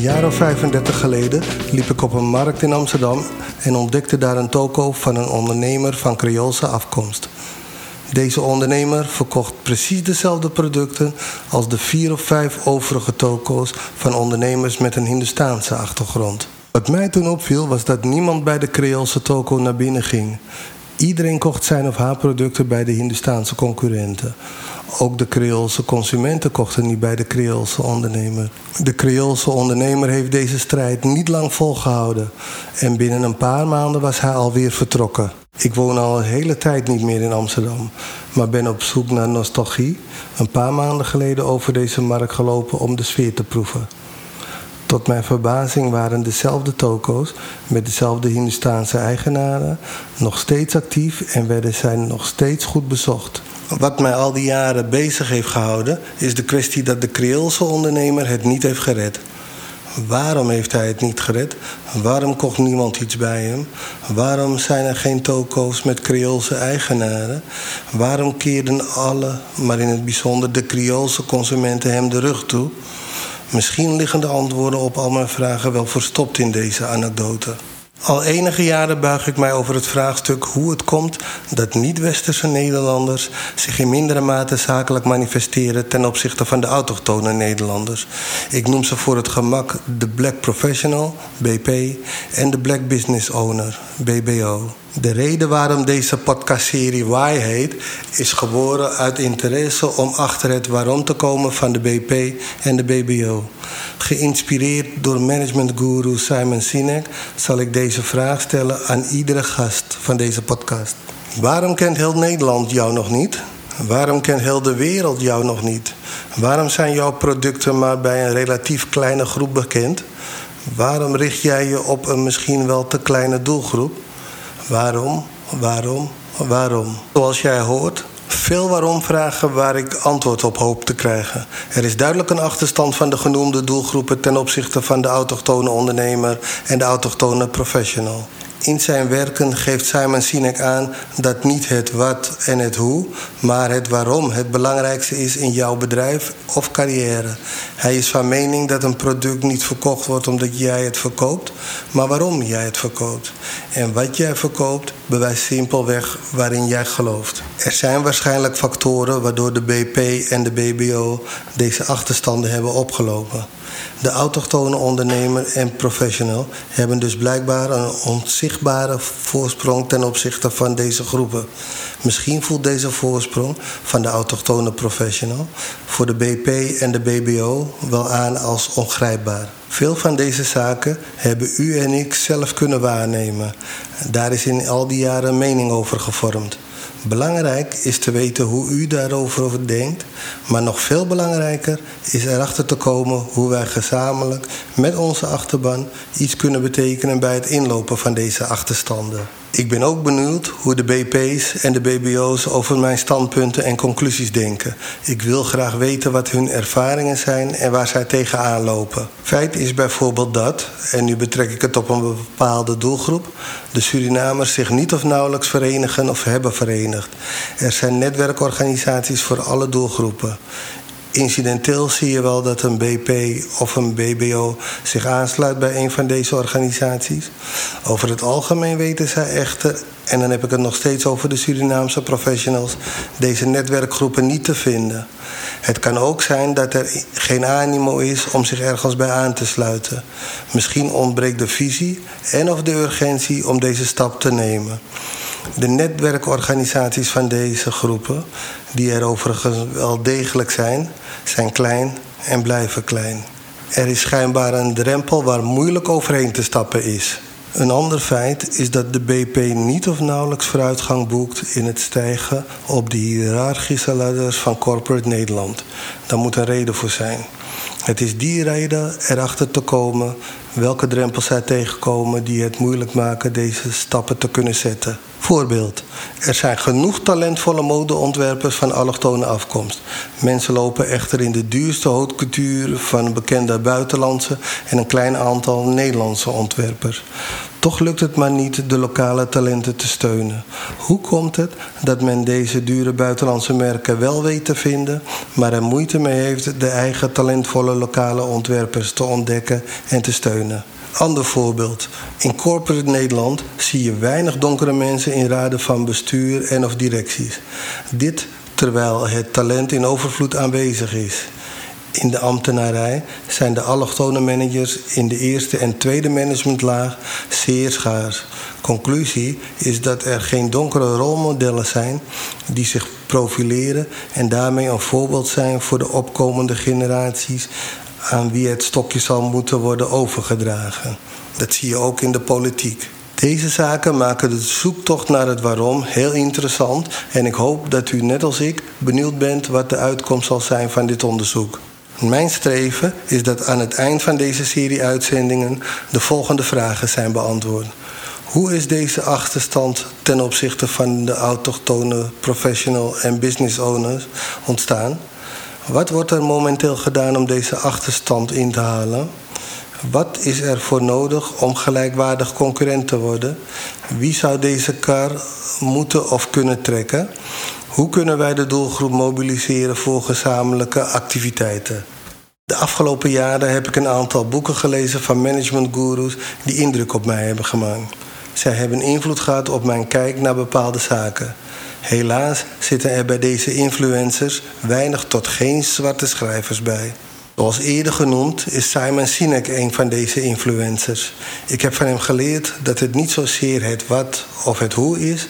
Een jaar of 35 geleden liep ik op een markt in Amsterdam en ontdekte daar een toko van een ondernemer van Creoolse afkomst. Deze ondernemer verkocht precies dezelfde producten als de vier of vijf overige toko's van ondernemers met een Hindustaanse achtergrond. Wat mij toen opviel was dat niemand bij de Creoolse toko naar binnen ging. Iedereen kocht zijn of haar producten bij de Hindustaanse concurrenten. Ook de Creoolse consumenten kochten niet bij de Creoolse ondernemer. De Creoolse ondernemer heeft deze strijd niet lang volgehouden. En binnen een paar maanden was hij alweer vertrokken. Ik woon al een hele tijd niet meer in Amsterdam, maar ben op zoek naar nostalgie. Een paar maanden geleden over deze markt gelopen om de sfeer te proeven. Tot mijn verbazing waren dezelfde toko's met dezelfde Hindustaanse eigenaren nog steeds actief en werden zij nog steeds goed bezocht. Wat mij al die jaren bezig heeft gehouden is de kwestie dat de Creoolse ondernemer het niet heeft gered. Waarom heeft hij het niet gered? Waarom kocht niemand iets bij hem? Waarom zijn er geen toko's met Creoolse eigenaren? Waarom keerden alle, maar in het bijzonder de Creoolse consumenten hem de rug toe? Misschien liggen de antwoorden op al mijn vragen wel verstopt in deze anekdote. Al enige jaren buig ik mij over het vraagstuk hoe het komt dat niet-westerse Nederlanders zich in mindere mate zakelijk manifesteren ten opzichte van de autochtone Nederlanders. Ik noem ze voor het gemak de Black Professional, BP, en de Black Business Owner, BBO. De reden waarom deze podcastserie Why heet, is geboren uit interesse om achter het waarom te komen van de BP en de BBO. Geïnspireerd door managementguru Simon Sinek zal ik deze vraag stellen aan iedere gast van deze podcast. Waarom kent heel Nederland jou nog niet? Waarom kent heel de wereld jou nog niet? Waarom zijn jouw producten maar bij een relatief kleine groep bekend? Waarom richt jij je op een misschien wel te kleine doelgroep? Waarom, waarom, waarom? Zoals jij hoort, veel waarom-vragen waar ik antwoord op hoop te krijgen. Er is duidelijk een achterstand van de genoemde doelgroepen ten opzichte van de autochtone ondernemer en de autochtone professional. In zijn werken geeft Simon Sinek aan dat niet het wat en het hoe, maar het waarom het belangrijkste is in jouw bedrijf of carrière. Hij is van mening dat een product niet verkocht wordt omdat jij het verkoopt, maar waarom jij het verkoopt. En wat jij verkoopt bewijst simpelweg waarin jij gelooft. Er zijn waarschijnlijk factoren waardoor de BP en de BBO deze achterstanden hebben opgelopen. De autochtone ondernemer en professional hebben dus blijkbaar een onzichtbare voorsprong ten opzichte van deze groepen. Misschien voelt deze voorsprong van de autochtone professional voor de BP en de BBO wel aan als ongrijpbaar. Veel van deze zaken hebben u en ik zelf kunnen waarnemen. Daar is in al die jaren mening over gevormd. Belangrijk is te weten hoe u daarover denkt, maar nog veel belangrijker is erachter te komen hoe wij gezamenlijk met onze achterban iets kunnen betekenen bij het inlopen van deze achterstanden. Ik ben ook benieuwd hoe de BP's en de BBO's over mijn standpunten en conclusies denken. Ik wil graag weten wat hun ervaringen zijn en waar zij tegenaan lopen. Feit is bijvoorbeeld dat, en nu betrek ik het op een bepaalde doelgroep, de Surinamers zich niet of nauwelijks verenigen of hebben verenigd. Er zijn netwerkorganisaties voor alle doelgroepen. Incidenteel zie je wel dat een BP of een BBO zich aansluit bij een van deze organisaties. Over het algemeen weten zij echter, en dan heb ik het nog steeds over de Surinaamse professionals, deze netwerkgroepen niet te vinden. Het kan ook zijn dat er geen animo is om zich ergens bij aan te sluiten. Misschien ontbreekt de visie en of de urgentie om deze stap te nemen. De netwerkorganisaties van deze groepen, die er overigens wel degelijk zijn, zijn klein en blijven klein. Er is schijnbaar een drempel waar moeilijk overheen te stappen is. Een ander feit is dat de BP niet of nauwelijks vooruitgang boekt in het stijgen op de hiërarchische ladders van corporate Nederland. Daar moet een reden voor zijn. Het is die reden erachter te komen welke drempels zij tegenkomen die het moeilijk maken deze stappen te kunnen zetten. Voorbeeld. Er zijn genoeg talentvolle modeontwerpers van allochtone afkomst. Mensen lopen echter in de duurste haute van bekende buitenlandse en een klein aantal Nederlandse ontwerpers. Toch lukt het maar niet de lokale talenten te steunen. Hoe komt het dat men deze dure buitenlandse merken wel weet te vinden, maar er moeite mee heeft de eigen talentvolle lokale ontwerpers te ontdekken en te steunen? Ander voorbeeld. In corporate Nederland zie je weinig donkere mensen in raden van bestuur en of directies. Dit terwijl het talent in overvloed aanwezig is. In de ambtenarij zijn de allochtone managers in de eerste en tweede managementlaag zeer schaars. Conclusie is dat er geen donkere rolmodellen zijn die zich profileren en daarmee een voorbeeld zijn voor de opkomende generaties aan wie het stokje zal moeten worden overgedragen. Dat zie je ook in de politiek. Deze zaken maken de zoektocht naar het waarom heel interessant en ik hoop dat u net als ik benieuwd bent wat de uitkomst zal zijn van dit onderzoek. Mijn streven is dat aan het eind van deze serie uitzendingen de volgende vragen zijn beantwoord. Hoe is deze achterstand ten opzichte van de autochtone professional en business owners ontstaan? Wat wordt er momenteel gedaan om deze achterstand in te halen? Wat is er voor nodig om gelijkwaardig concurrent te worden? Wie zou deze kar moeten of kunnen trekken? Hoe kunnen wij de doelgroep mobiliseren voor gezamenlijke activiteiten? De afgelopen jaren heb ik een aantal boeken gelezen van managementgoeroes die indruk op mij hebben gemaakt. Zij hebben invloed gehad op mijn kijk naar bepaalde zaken. Helaas zitten er bij deze influencers weinig tot geen zwarte schrijvers bij. Zoals eerder genoemd is Simon Sinek een van deze influencers. Ik heb van hem geleerd dat het niet zozeer het wat of het hoe is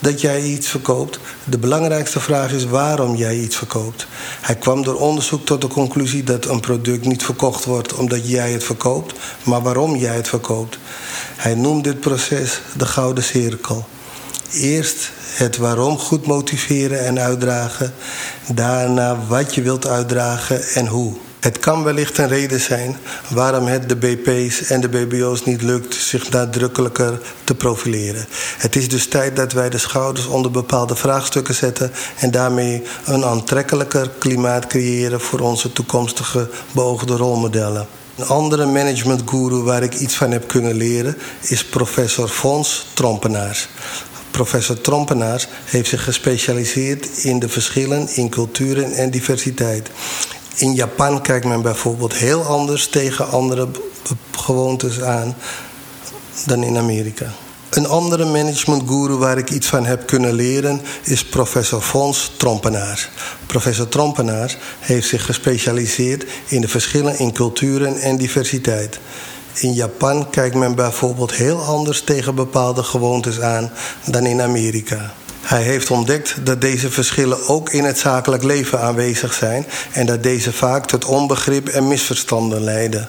dat jij iets verkoopt. De belangrijkste vraag is waarom jij iets verkoopt. Hij kwam door onderzoek tot de conclusie dat een product niet verkocht wordt omdat jij het verkoopt, maar waarom jij het verkoopt. Hij noemt dit proces de gouden cirkel. Eerst het waarom goed motiveren en uitdragen. Daarna wat je wilt uitdragen en hoe. Het kan wellicht een reden zijn waarom het de BP's en de BBO's niet lukt zich nadrukkelijker te profileren. Het is dus tijd dat wij de schouders onder bepaalde vraagstukken zetten en daarmee een aantrekkelijker klimaat creëren voor onze toekomstige beoogde rolmodellen. Een andere managementguru waar ik iets van heb kunnen leren is professor Fons Trompenaars. Professor Trompenaars heeft zich gespecialiseerd in de verschillen in culturen en diversiteit. In Japan kijkt men bijvoorbeeld heel anders tegen andere gewoontes aan dan in Amerika. Een andere managementguru waar ik iets van heb kunnen leren is professor Fons Trompenaars. Professor Trompenaars heeft zich gespecialiseerd in de verschillen in culturen en diversiteit. In Japan kijkt men bijvoorbeeld heel anders tegen bepaalde gewoontes aan dan in Amerika. Hij heeft ontdekt dat deze verschillen ook in het zakelijk leven aanwezig zijn en dat deze vaak tot onbegrip en misverstanden leiden.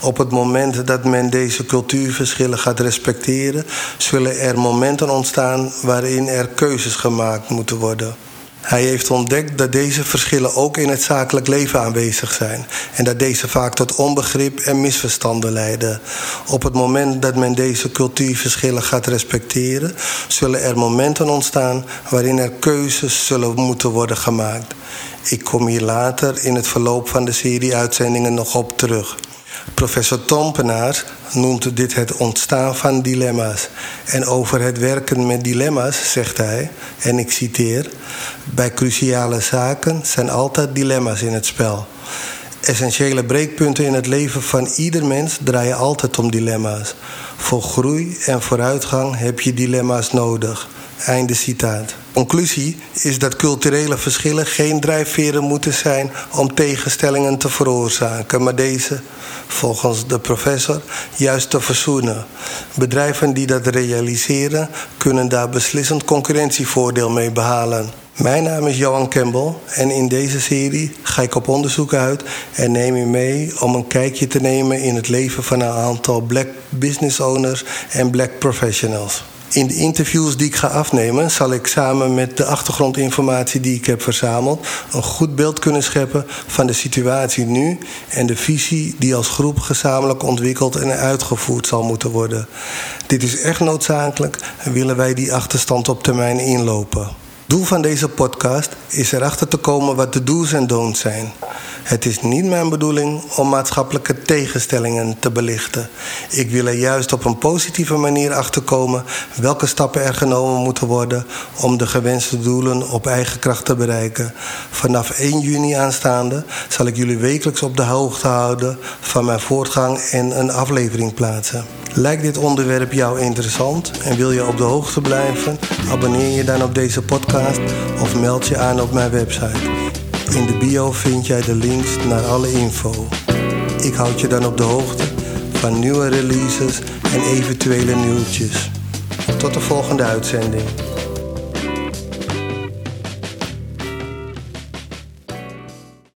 Op het moment dat men deze cultuurverschillen gaat respecteren, zullen er momenten ontstaan waarin er keuzes gemaakt moeten worden. Hij heeft ontdekt dat deze verschillen ook in het zakelijk leven aanwezig zijn en dat deze vaak tot onbegrip en misverstanden leiden. Op het moment dat men deze cultuurverschillen gaat respecteren, zullen er momenten ontstaan waarin er keuzes zullen moeten worden gemaakt. Ik kom hier later in het verloop van de serie uitzendingen nog op terug. Professor Tompenaars noemt dit het ontstaan van dilemma's. En over het werken met dilemma's zegt hij, en ik citeer: Bij cruciale zaken zijn altijd dilemma's in het spel. Essentiële breekpunten in het leven van ieder mens draaien altijd om dilemma's. Voor groei en vooruitgang heb je dilemma's nodig. Einde citaat. Conclusie is dat culturele verschillen geen drijfveren moeten zijn om tegenstellingen te veroorzaken, maar deze, volgens de professor, juist te verzoenen. Bedrijven die dat realiseren, kunnen daar beslissend concurrentievoordeel mee behalen. Mijn naam is Johan Campbell en in deze serie ga ik op onderzoek uit en neem u mee om een kijkje te nemen in het leven van een aantal black business owners en black professionals. In de interviews die ik ga afnemen, zal ik samen met de achtergrondinformatie die ik heb verzameld, een goed beeld kunnen scheppen van de situatie nu en de visie die als groep gezamenlijk ontwikkeld en uitgevoerd zal moeten worden. Dit is echt noodzakelijk en willen wij die achterstand op termijn inlopen. Doel van deze podcast is erachter te komen wat de do's en don'ts zijn. Het is niet mijn bedoeling om maatschappelijke tegenstellingen te belichten. Ik wil er juist op een positieve manier achterkomen welke stappen er genomen moeten worden om de gewenste doelen op eigen kracht te bereiken. Vanaf 1 juni aanstaande zal ik jullie wekelijks op de hoogte houden van mijn voortgang en een aflevering plaatsen. Lijkt dit onderwerp jou interessant en wil je op de hoogte blijven? Abonneer je dan op deze podcast of meld je aan op mijn website. In de bio vind jij de links naar alle info. Ik houd je dan op de hoogte van nieuwe releases en eventuele nieuwtjes. Tot de volgende uitzending.